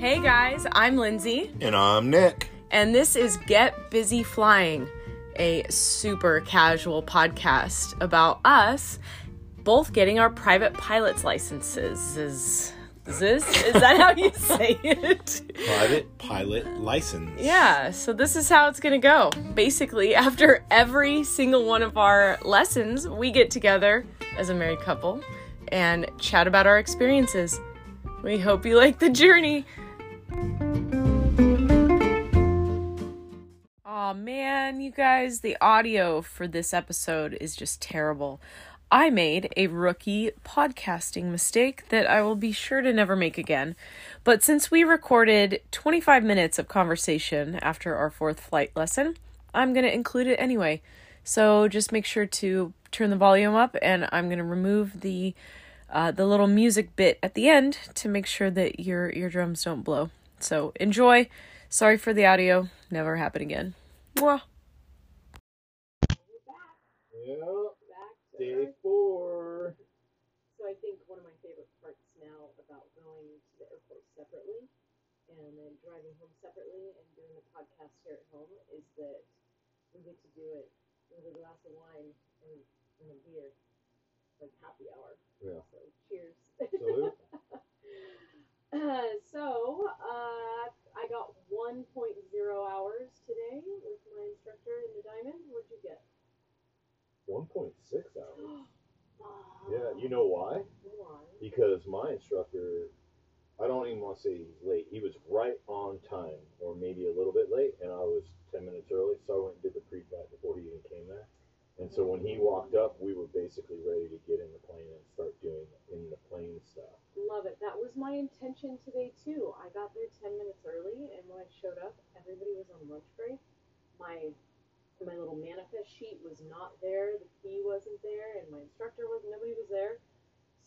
Hey guys, I'm Lindsay, And I'm Nick. and this is Get Busy Flying, a super casual podcast about us both getting our private pilot's licenses. Is, is this is that how you say it? Private pilot license. Yeah, so this is how it's gonna go. Basically, after every single one of our lessons, we get together as a married couple and chat about our experiences. We hope you like the journey. Oh man, you guys, the audio for this episode is just terrible. I made a rookie podcasting mistake that I will be sure to never make again. But since we recorded 25 minutes of conversation after our fourth flight lesson, I'm going to include it anyway. So just make sure to turn the volume up and I'm going to remove the uh, the little music bit at the end to make sure that your eardrums don't blow. So enjoy. Sorry for the audio. Never happen again. Mwah. Yep. Day four. So I think one of my favorite parts now about going to the airport separately and then driving home separately and doing the podcast here at home is that we get to do it with a glass of wine and, and a beer, like happy hour. Yeah. So cheers. Salute. Uh, so uh, I got 1.0 hours today with my instructor in the diamond. What'd you get? 1.6 hours. Ah, Yeah, you know why? Why? Because my instructor, I don't even want to say he's late. He was right on time, or maybe a little bit late, and I was 10 minutes early, so I went and did the pre flight before he even came there. And so when he walked up, we were basically ready to get in the plane and start doing in the plane stuff. Love it. That was my intention today too. I got there ten minutes early, and when I showed up, everybody was on lunch break. My my little manifest sheet was not there. The key wasn't there, and my instructor was nobody was there.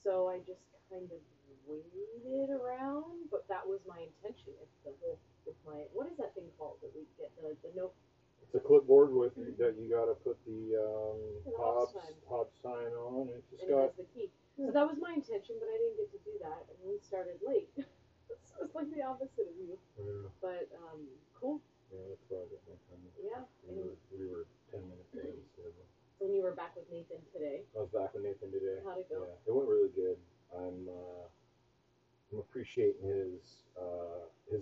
So I just kind of waited around, but that was my intention. If the whole with my what is that thing called that we get the the no It's a clipboard with that you got to put the um, The Hobbs Hobbs sign. Hobbs sign on. It's just and it got has the key. So that was my intention, but I didn't get to do that, and we started late. so it's like the opposite of you. yeah, But um, cool. yeah, that's why I got my time. Yeah. We were, we were ten minutes late. So And you were back with Nathan today. I was back with Nathan today. How'd it go? Yeah, it went really good. I'm uh, I'm appreciating his uh, his.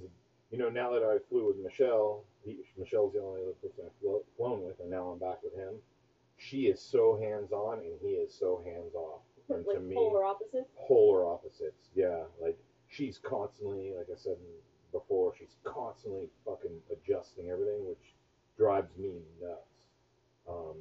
You know, now that I flew with Michelle, he, Michelle's the only other person I've flo- flown with, and now I'm back with him. She is so hands on, and he is so hands off. And like to me, polar opposites. polar opposites. Yeah, like she's constantly, like I said before, she's constantly fucking adjusting everything, which drives me nuts. Um,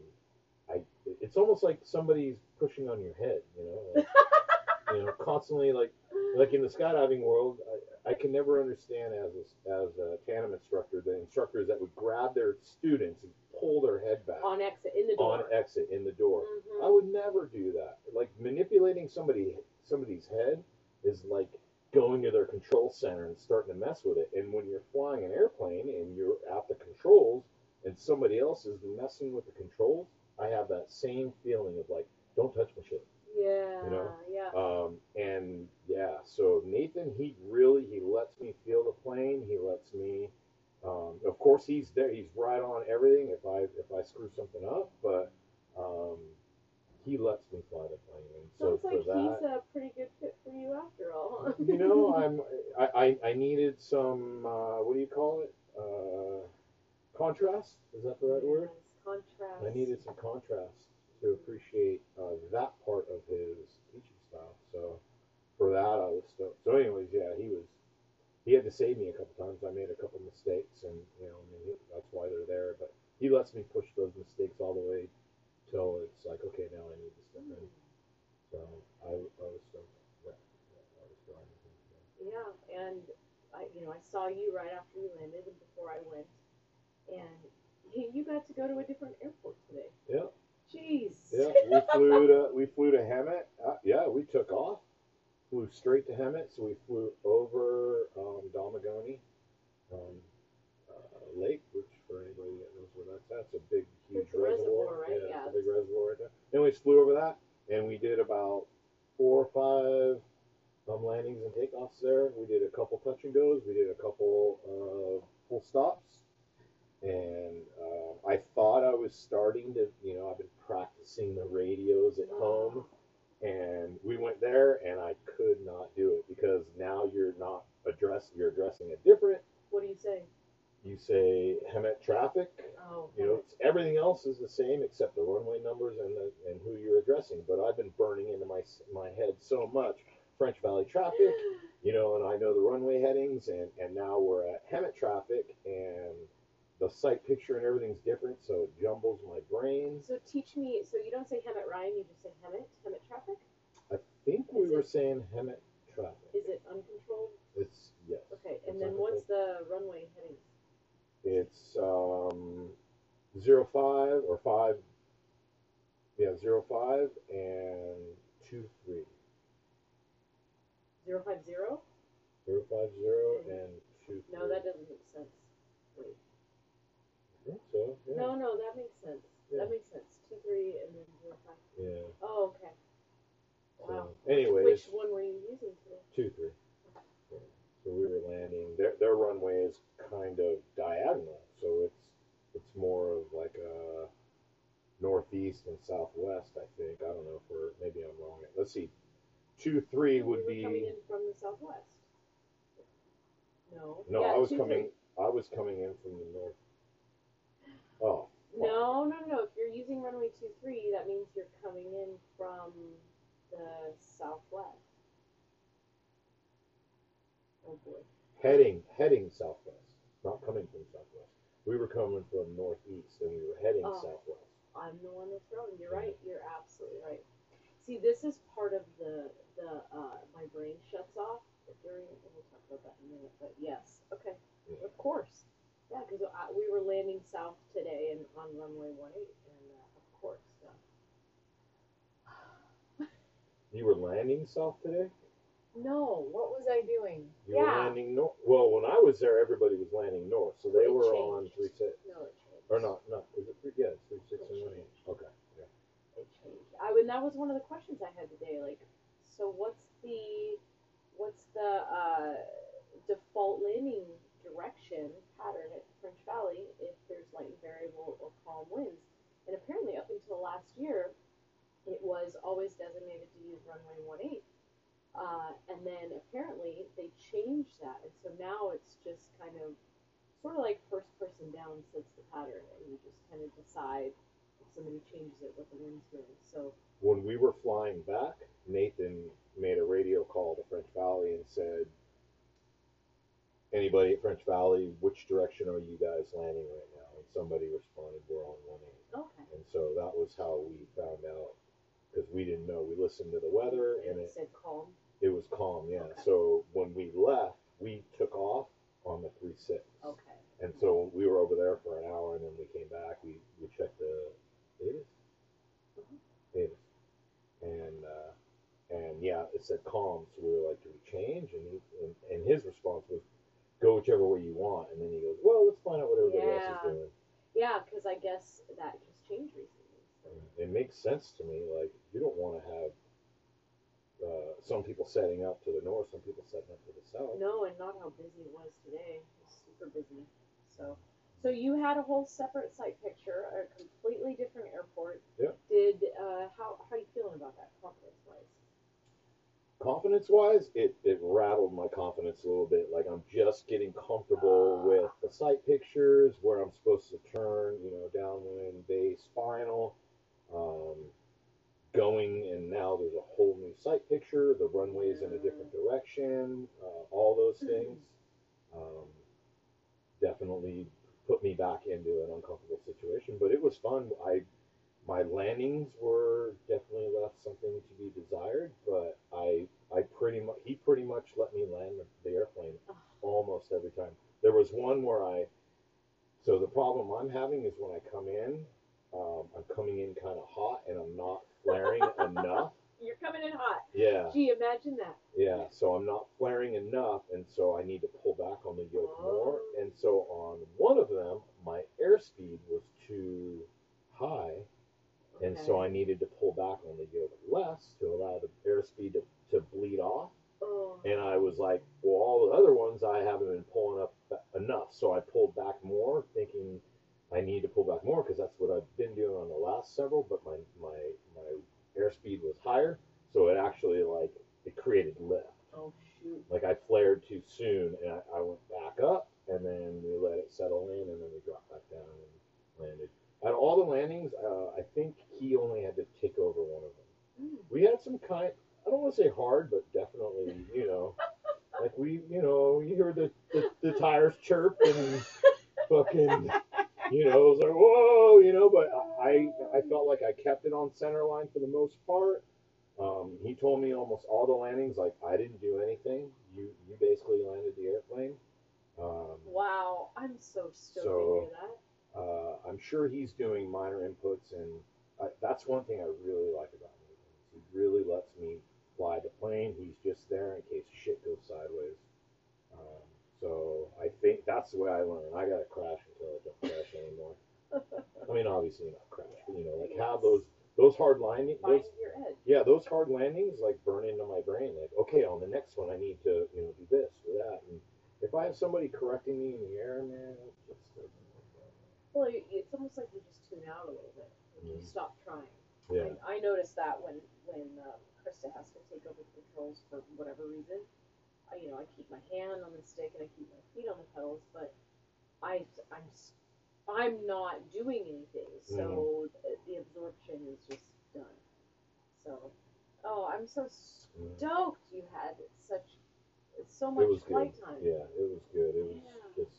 I, it's almost like somebody's pushing on your head, you know, like, you know, constantly like, like in the skydiving world, I, I can never understand as a, as a tandem instructor the instructors that would grab their students and pull their head back On exit in the door. on exit in the door. Mhm. I would never do that. Like manipulating somebody somebody's head is like going to their control center and starting to mess with it. And when you're flying an airplane and you're at the controls and somebody else is messing with the controls, I have that same feeling of like, don't touch my shit. yeah. you know? Yeah. Um, and yeah, so Nathan, he really he lets me feel the plane. He lets me. Um, of course, he's there. He's right on everything. If I if I screw something up, but um, he lets me fly the plane. And so Sounds for like that, he's a pretty good fit for you after all. you know, I'm I, I, I needed some uh, what do you call it? Uh, contrast. Is that the right word? Contrast. I needed some contrast to appreciate uh, that part of his teaching style. So for that, I was stoked. So, anyways, yeah, he was. He had to save me a couple times. I made a couple mistakes, and you know, I mean, he, that's why they're there. But he lets me push those mistakes all the way till it's like, okay, now I need to step in. So I, I was stoked. Yeah, I was driving. Yeah, and I, you know, I saw you right after you landed and before I went, and you you got to go to a different airport today. Yeah. Jeez. Yeah, we flew to we flew to Hemet. Uh, yeah, we took off, flew straight to Hemet. So we flew over um, Domenigoni um, uh, Lake, which for anybody that knows where that's at, it's a big, huge It's a reservoir, right? Yeah, Yeah. it's a big reservoir right there. Anyways, flew over that, and we did about four or five um, landings and takeoffs there. We did a couple touch and goes. We did a couple uh, full stops. And uh, I thought I was starting to, you know, I've been practicing the radios at home. And we went there, and I could not do it because now you're not address. You're addressing a different. What do you say? You say Hemet traffic. Oh, You know, it's, everything else is the same except the runway numbers and the, and who you're addressing. But I've been burning into my my head so much French Valley traffic, you know, and I know the runway headings, and and now we're at Hemet traffic, and the sight picture and everything's different, so it jumbles my brain. So teach me. So you don't say Hemet Ryan, you just say Hemet. Hemet traffic. I think we Is were saying Hemet traffic. Is it uncontrolled? It's yes. Okay. And then what's the runway heading? It's um, zero five or five. Yeah, zero five and two three. Zero five zero. Zero five zero and two. three. No, that doesn't make sense. Wait. I think so. Yeah. No, no, that makes sense. Yeah. That makes sense. Two three and then zero five. Yeah. Oh, okay. So, Wow. anyways, Which one were you using today? two three. Yeah. So we were landing. Their their runway is kind of diagonal, so it's it's more of like a northeast and southwest. I think. I don't know if we're maybe I'm wrong. Let's see. Two three would coming be. in from the southwest. No. No, Yeah, I was two, coming. three. I was coming in from the north. Oh. No, no, no. If you're using runway two three, that means you're coming in from the southwest. Oh boy. Heading heading southwest, not coming from southwest. We were coming from northeast, and we were heading Oh. southwest. I'm the one that's wrong. You're right. You're absolutely right. See, this is part of the the uh, my brain shuts off during. We'll talk about that in a minute. But yes, okay, Yeah. of course, yeah, because we were landing south today and on runway one eight, and uh, of course, yeah. You were landing south today. No, what was I doing? You were yeah, landing north. Well, when I was there, everybody was landing north, so they It were on three six no, it changed. or not? No, is it three? Yeah, it's three six It and one eight. Okay. Yeah. it changed. I and that was one of the questions I had today. Like, so what's the what's the uh, default landing direction pattern at French Valley if there's light and variable or calm winds? And apparently, up until last year, it was always designated to use runway 18. Uh, and then apparently they changed that, and so now it's just kind of sort of like first person down sets the pattern, and you just kind of decide if somebody changes it what the wind's doing. So When we were flying back, Nathan made a radio call to French Valley and said, "Anybody at French Valley, which direction are you guys landing right now?" And somebody responded, "We're on one eight." okay, And so that was how we found out because we didn't know. We listened to the weather and and it it said calm. It was calm, yeah. Okay. So when we left, we took off on the three six. Okay. And so we were over there for an hour, and then we came back. We we checked the Davis, Mhm. Davis, and uh, and yeah, it said calm. So we were like, "Do we change?" And he and, and his response was, "Go whichever way you want." And then he goes, "Well, let's find out what everybody else is doing." Yeah, because I guess that just changed recently. It makes sense to me. Like you don't want to have uh, some people setting up to the north, some people setting up to the south. No, and not how busy it was today. It was super busy. So, so you had a whole separate sight picture, a completely different airport. Yeah. Did uh, how how are you feeling about that confidence wise? confidence wise, it, it rattled my confidence a little bit. Like I'm just getting comfortable with the sight pictures, where I'm supposed to turn, you know, downwind, base, final, um, going, and now there's a whole new sight picture. The runway's in a different direction, uh, all those things. Um, definitely put me back into an uncomfortable situation, but it was fun. I my landings were definitely left something to be desired, but I I pretty much he pretty much let me land the airplane almost every time. There was one where I so the problem I'm having is when I come in, um, I'm coming in kind of hot and I'm not flaring enough. You're coming in hot. Yeah. Gee, imagine that. Yeah, so I'm not flaring enough, and so I need to pull back on the yoke oh. more. And so on one of them, my airspeed was too high, okay. and so I needed to pull back on the yoke less to allow the airspeed to, to bleed off. Oh. And I was like, well, all the other ones I haven't been pulling up enough, so I pulled back more, thinking I need to pull back more because that's what I've been doing on the last several. But my my my airspeed was higher, so it actually like it created lift. Oh shoot. Like I flared too soon, and I, I went back up, and then we let it settle in, and then we dropped back down and landed. At all the landings, uh, I think he only had to take over one of them. Mm. We had some kind. I don't want to say hard, but definitely, you know, like we, you know, you hear the the, the tires chirp and fucking, you know, it was like whoa, you know. But I I felt like I kept it on center line for the most part. Um, he told me almost all the landings, like I didn't do anything. You you basically landed the airplane. Um, Wow, I'm so stoked So- to hear that. uh, I'm sure he's doing minor inputs, and I, that's one thing I really like about him. He really lets me fly the plane. He's just there in case shit goes sideways. So I think that's the way I learn. I gotta crash until I don't crash anymore. I mean, obviously not crash, but you know, like have those those hard landings. Those your edge. yeah, those hard landings like burn into my brain. Like, okay, on the next one, I need to you know do this or that, and if I have somebody correcting me in the air, man, it just doesn't work out. Well, it's almost like you just tune out a little bit. You Mhm. stop trying. Yeah. I, I noticed that when when um, Krista has to take over the controls for whatever reason. You know, I keep my hand on the stick and I keep my feet on the pedals, but I I'm I'm not doing anything, so Mm-hmm. the, absorption is just done. So, oh, I'm so Mhm. stoked you had such so much flight good. time. Yeah, it was good. It was Yeah. just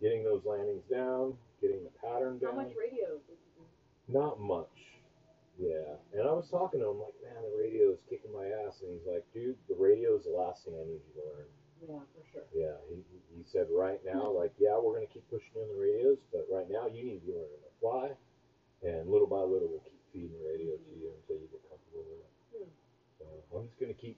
getting those landings down, getting the pattern down. How much radio did you do? Not much. Yeah. And I was talking to him like, man, the radio is kicking my ass. And he's like, dude, the radio is the last thing I need you to learn. Yeah, for sure. Yeah. He, he said right now, like, yeah, we're going to keep pushing you on the radios, but right now you need to be learning to fly. And little by little, we'll keep feeding radio to you until you get comfortable with it. Hmm. So I'm just going to keep.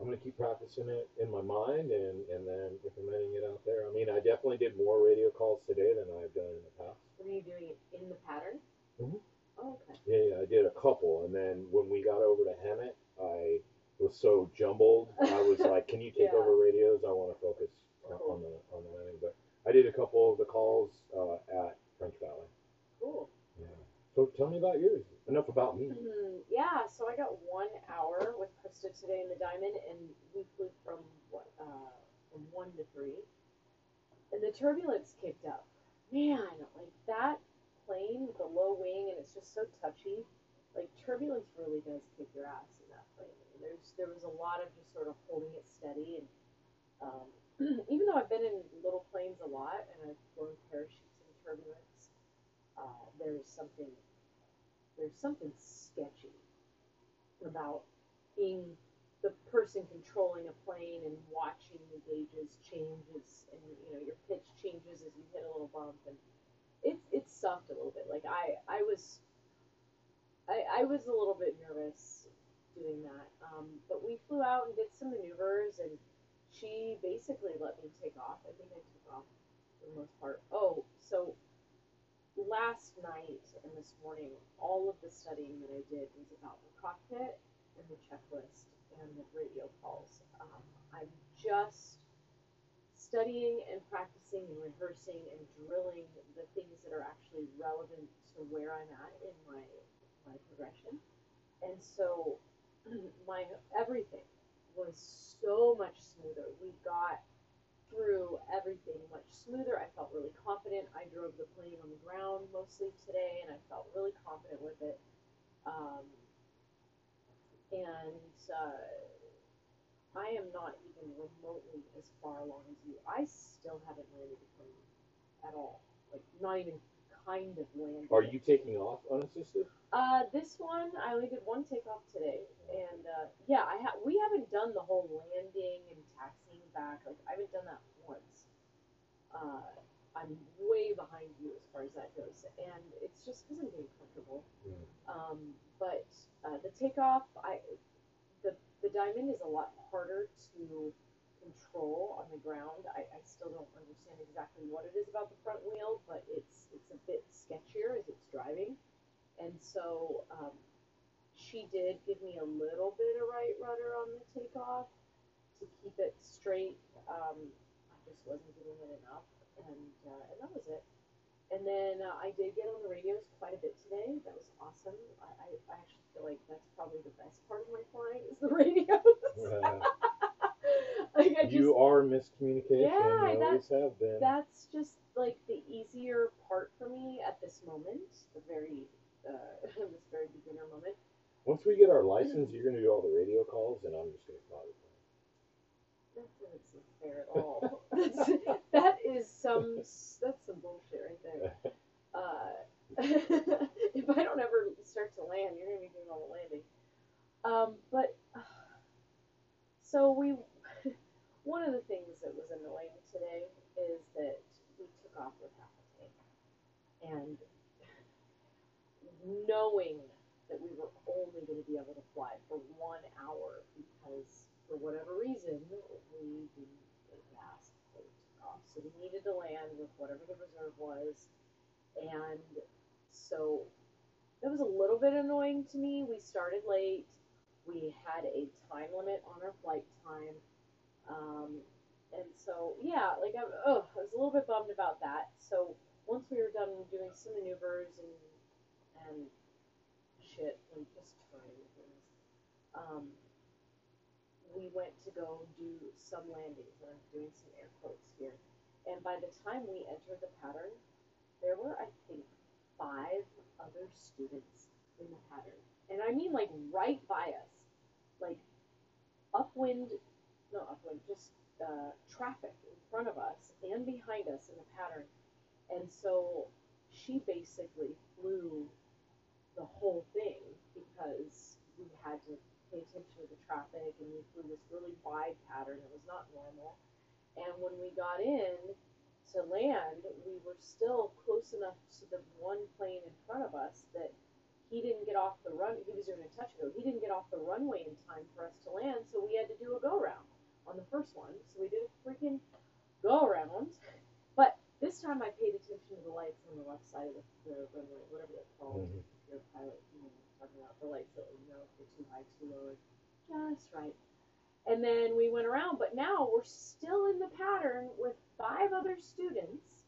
I'm gonna keep practicing it in my mind and, and then implementing it out there. I mean, I definitely did more radio calls today than I've done in the past. Were you doing it in the pattern? Mhm. Okay. Yeah, yeah, I did a couple, and then when we got over to Hemet, I was so jumbled. I was like, "Can you take Yeah. over radios? I want to focus on- Cool. on the on the landing." But I did a couple of the calls uh, at French Valley. Cool. Yeah. So tell me about yours. Enough about me. Mhm. Yeah, so I got one hour with Krista today in the Diamond, and we flew from what uh, from one to three, and the turbulence kicked up. Man, like that plane with the low wing, and it's just so touchy. Like turbulence really does kick your ass in that plane. And there's there was a lot of just sort of holding it steady, and um, even though I've been in little planes a lot and I've flown parachutes in turbulence, uh, there's something there's something sketchy about being the person controlling a plane and watching the gauges changes and you know your pitch changes as you hit a little bump and it it sucked a little bit. Like I I was I I was a little bit nervous doing that. Um, but we flew out and did some maneuvers and she basically let me take off. I think I took off for the most part. Oh so last night and this morning, all of the studying that I did was about the cockpit and the checklist and the radio calls. Um, I'm just studying and practicing and rehearsing and drilling the things that are actually relevant to where I'm at in my my progression. And so my everything was so much smoother. We got through everything much smoother. I felt really confident. I drove the plane on the ground mostly today, and I felt really confident with it. Um, and uh, I am not even remotely as far along as you. I still haven't landed a plane at all. Like not even kind of landed. Are you taking off unassisted? Uh, this one I only did one takeoff today, and uh, yeah, I ha- we haven't done the whole landing and taxiing back. Like I haven't done that once. Uh, I'm way behind you as far as that goes, and it's just because I'm getting comfortable. Mm. Um, but uh, the takeoff, I the diamond is a lot harder to control on the ground. I, I still don't understand exactly what it is about the front wheel, but it's it's a bit sketchier as it's driving. And so um, she did give me a little bit of right rudder on the takeoff to keep it straight. Um, I just wasn't doing it enough. and uh, and that was it. And then uh, I did get on the radios quite a bit today. That was awesome. I, I, I actually feel like that's probably the best part of my flying is the radios. Uh, like I just, you are miscommunication. Yeah, you always have been. that's just like the easier part for me at this moment, the very uh, this very beginner moment. Once we get our license, you're going to do all the radio calls, and I'm just going to fly the plane. That doesn't fair at all. That is some that's some bullshit right there. Uh, if I don't ever start to land, you're gonna be doing all the landing. Um, but so we, one of the things that was annoying today is that we took off with half a tank, and knowing that we were only going to be able to fly for one hour because for whatever reason we didn't get gas before we took off, so we needed to land with whatever the reserve was, and so that was a little bit annoying to me. We started late. We had a time limit on our flight time. Um, and so, yeah, like, I, oh, I was a little bit bummed about that. So, once we were done doing some maneuvers and, and shit, like just trying things, um, we went to go do some landings. And I'm doing some air quotes here. And by the time we entered the pattern, there were, I think, five other students in the pattern. And I mean like right by us. Like upwind, not upwind, just uh, traffic in front of us and behind us in the pattern. And so she basically flew the whole thing because we had to pay attention to the traffic and we flew this really wide pattern. It was not normal. And when we got in, to land, we were still close enough to the one plane in front of us that he didn't get off the run. He was doing a touch and go. He didn't get off the runway in time for us to land, so we had to do a go round on the first one. So we did a freaking go around. But this time I paid attention to the lights on the left side of the, the runway, whatever they're called. Mhm. If you're a pilot, you know talking about. The lights that you know if they're too high, too low, just right. And then we went around, but now we're still in the pattern with five other students.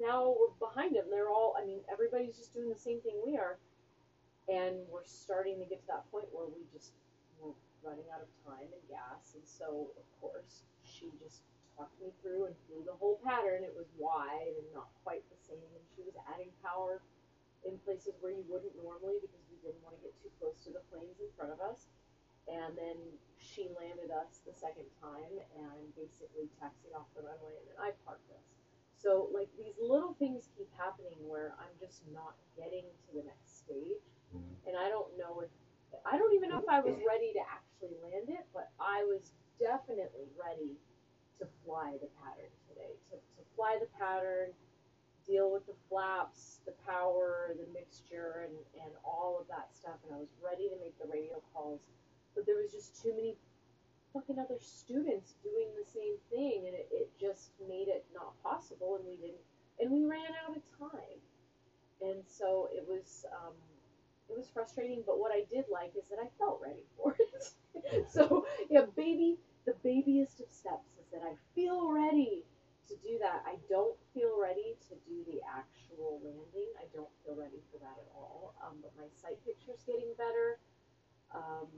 Now we're behind them. They're all, I mean, everybody's just doing the same thing we are. And we're starting to get to that point where we just, we're running out of time and gas. And so, of course, she just talked me through and flew the whole pattern. It was wide and not quite the same. And she was adding power in places where you wouldn't normally because we didn't want to get too close to the planes in front of us. And then she landed us the second time and basically taxied off the runway, and then I parked us. So, like, these little things keep happening where I'm just not getting to the next stage. And I don't know if, I don't even know if I was ready to actually land it, but I was definitely ready to fly the pattern today. To, to fly the pattern, deal with the flaps, the power, the mixture, and, and all of that stuff. And I was ready to make the radio calls but there was just too many fucking other students doing the same thing and it, it just made it not possible and we didn't and we ran out of time and so it was um, it was frustrating but what i did like is that i felt ready for it. So yeah baby the babyest of steps is that i feel ready to do that. I don't feel ready to do the actual landing. I don't feel ready for that at all um, but my sight picture's getting better. Um,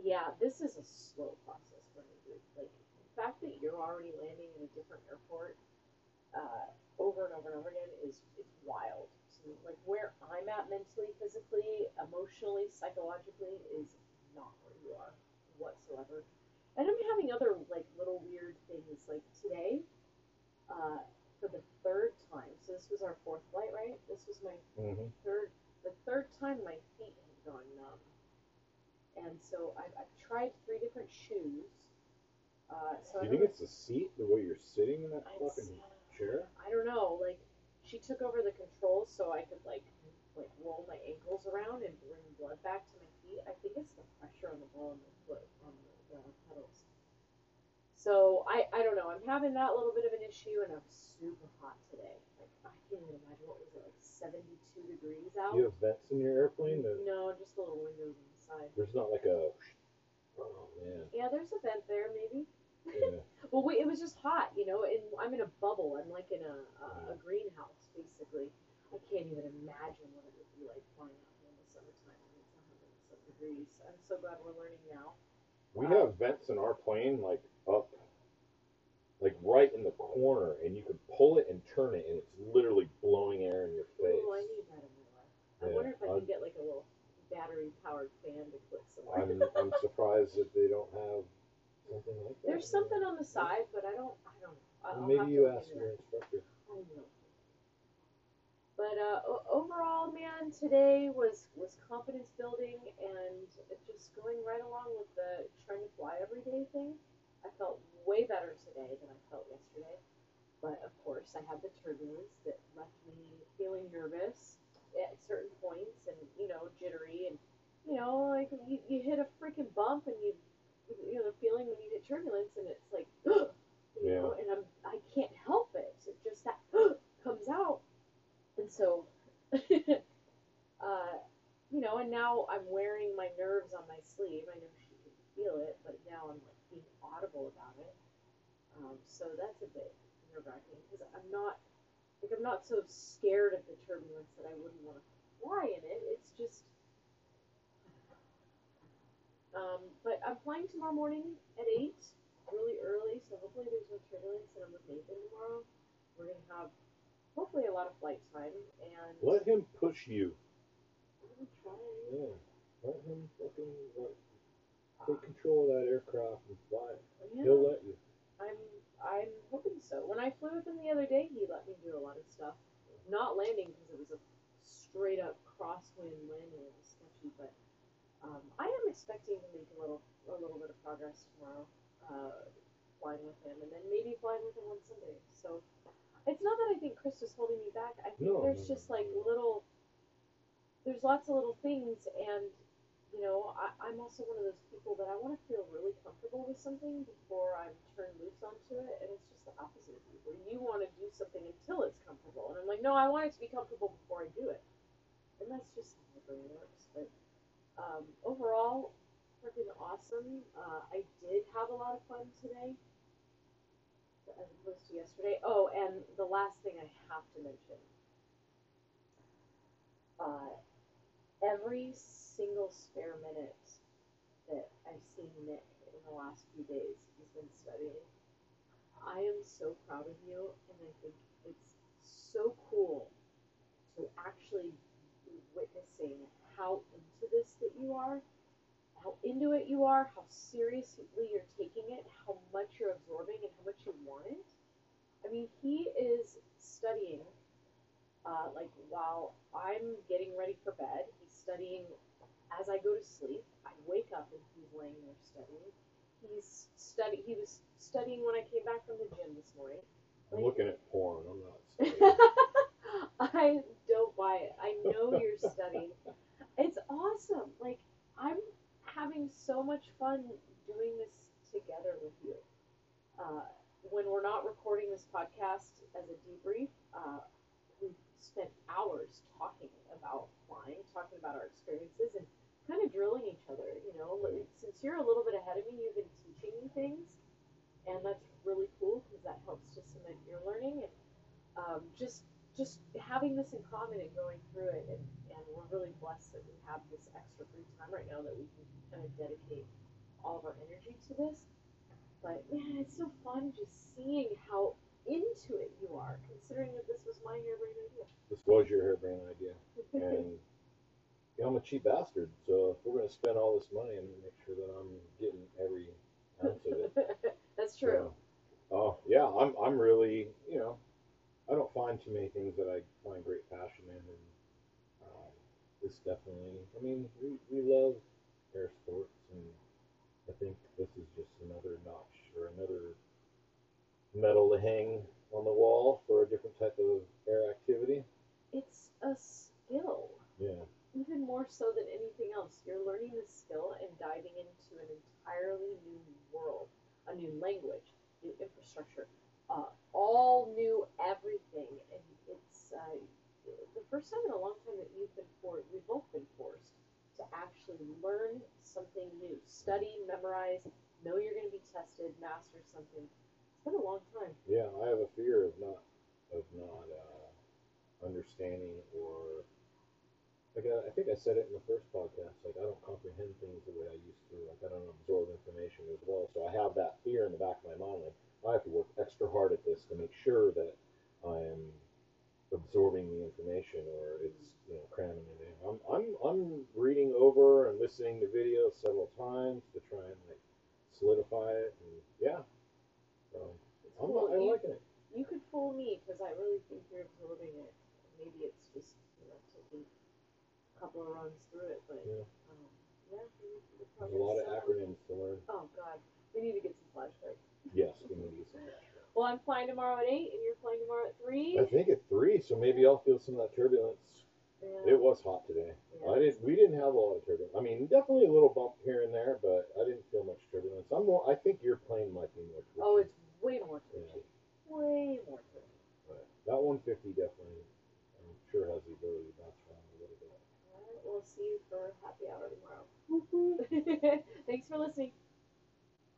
yeah, this is a slow process for me. Like the fact that you're already landing in a different airport uh, over and over and over again is is wild. Like where I'm at mentally, physically, emotionally, psychologically is not where you are whatsoever. And I'm having other like little weird things. Like today, uh, for the third time. So this was our fourth flight, right? This was my Mhm. third the third time my feet had gone numb. And so I've, I've tried three different shoes. Uh, so Do I you think it's the seat, the way you're sitting in that I'd fucking say- chair? I don't know. Like she took over the controls so I could like like roll my ankles around and bring blood back to my feet. I think it's the pressure on the ball and the foot on the uh, pedals. So I I don't know. I'm having that little bit of an issue, and I'm super hot today. Like I can't even imagine what was it like 72 degrees out. Do you have vents in your airplane? That No, just little windows on the side. there's not like a. Oh man. Yeah, there's a vent there, maybe. Yeah. Well, we, it was was just hot, you know. And I'm in a bubble. I'm like in a a, a greenhouse, basically. I can't even imagine what it would be like flying out here in the summertime when it's 100 some degrees. I'm so glad we're learning now. We have vents in our plane like up, like right in the corner, and you can pull it and turn it, and it's literally blowing air in your face. Oh, I need that in my life. I Yeah, wonder if I I'm- can get like a little battery powered fan to put somewhere. I'm I'm surprised that they don't have something like that. There's something on the side, but I don't. I don't. I'll Maybe you ask your instructor. But uh, overall, man, today was was confidence building and just going right along with the trying to fly every day thing. I felt way better today than I felt yesterday. But of course, I had the turbulence that left me feeling nervous at certain points, and you know, jittery, and you know, like you, you hit a freaking bump, and you you know the feeling when you get turbulence, and it's like, you know, and I'm I can't help it. It just that comes out, and so, uh, you know, and now I'm wearing my nerves on my sleeve. I know she can feel it, but now I'm like being audible about it. Um, so that's a bit nerve wracking because I'm not like I'm not so scared of the turbulence that I wouldn't want to fly in it. It's just. Um, but I'm flying tomorrow morning at eight, really early, so hopefully there's no turbulence, and I'm with Nathan tomorrow. We're gonna have hopefully a lot of flight time, and Let him push you. I'm. Yeah. Let him fucking let, take control of that aircraft and fly it. Yeah. He'll let you. I'm I'm hoping so. When I flew with him the other day, he let me do a lot of stuff. Not landing because it was a straight up crosswind landing. It was sketchy, but um, I am expecting to make a little a little bit of progress tomorrow, uh, flying with him, and then maybe flying with him on Sunday. So it's not that I think Chris is holding me back. I think No, there's no, just no. like little. There's lots of little things, and you know, I, I'm also one of those people that I want to feel really comfortable with something before I'm turned loose onto it, and it's just the opposite of you, where you want to do something until it's comfortable, and I'm like, no, I want it to be comfortable before I do it, and that's just how my brain works. But um, overall, freaking awesome. Uh, I did have a lot of fun today, as opposed to yesterday. Oh, and the last thing I have to mention. Uh, every single spare minute that I've seen Nick in the last few days, he's been studying. I am so proud of you, and I think it's so cool to actually be witnessing how into this that you are, how into it you are, how seriously you're taking it, how much you're absorbing, and how much you want it. I mean, he is studying uh, like while I'm getting ready for bed, he's studying as I go to sleep. I wake up and he's laying there studying. He's study. He was studying when I came back from the gym this morning. I'm Like- looking at porn. I'm not studying. I don't buy it. I know you're studying. It's awesome. Like I'm having so much fun doing this together with you. Uh, when we're not recording this podcast as a debrief, uh, we've spent hours talking about flying, talking about our experiences, and kind of drilling each other. You know, since you're a little bit ahead of me, you've been teaching me things, and that's really cool because that helps to cement your learning and um, just just having this in common and going through it. And, and we're really blessed that we have this extra free time right now that we can kind of dedicate all of our energy to this. But man, it's so fun just seeing how into it you are, considering that this was my harebrained idea. this was your harebrained idea. And you know, I'm a cheap bastard, so if we're gonna spend all this money, I'm gonna make sure that I'm getting every ounce of it. That's true. So, oh yeah, I'm I'm really you know, I don't find too many things that I find great passion in, and this definitely. I mean, we we love air sports, and I think this is just another notch or another medal to hang on the wall for a different type of air activity. It's a skill. Yeah. even more so than anything else, you're learning the skill and diving into an entirely new world, a new language, new infrastructure, uh, all new everything. And it's uh, the first time in a long time that you've been forced, we've both been forced to actually learn memorize, know you're going to be tested, master something. It's been a long time. Yeah, I have a fear of not of not uh, understanding or like I, I think I said it in the first podcast. Like I don't comprehend things the way I used to. Like I don't absorb information as well. So I have that fear in the back of my mind. Like I have to work extra hard at this to make sure that I am absorbing the information or it's you know cramming it in. I'm I'm I'm reading over listening to videos several times to try and like solidify it and yeah. So It's I'm, cool. I'm you, liking it. you could fool me because I really think you're absorbing it. Maybe it's just you know taking a couple of runs through it, but Yeah. um, yeah, There's a lot of acronyms to learn. Oh God, we need to get some flashcards. Yes, we need to get some. Well, I'm flying tomorrow at eight, and you're flying tomorrow at three. I think at three, so maybe I'll feel some of that turbulence. Yeah. It was hot today. Yeah. I didn't. We didn't have a lot of turbulence. I mean, definitely a little bump here and there, but I didn't feel much turbulence. I'm more. I think your plane might be more. Twitchy, Oh, it's way more twitchy. Way more twitchy. But that 150 definitely, I'm sure has the ability to bounce around a little bit. All right, we'll see you for happy hour tomorrow. Thanks for listening.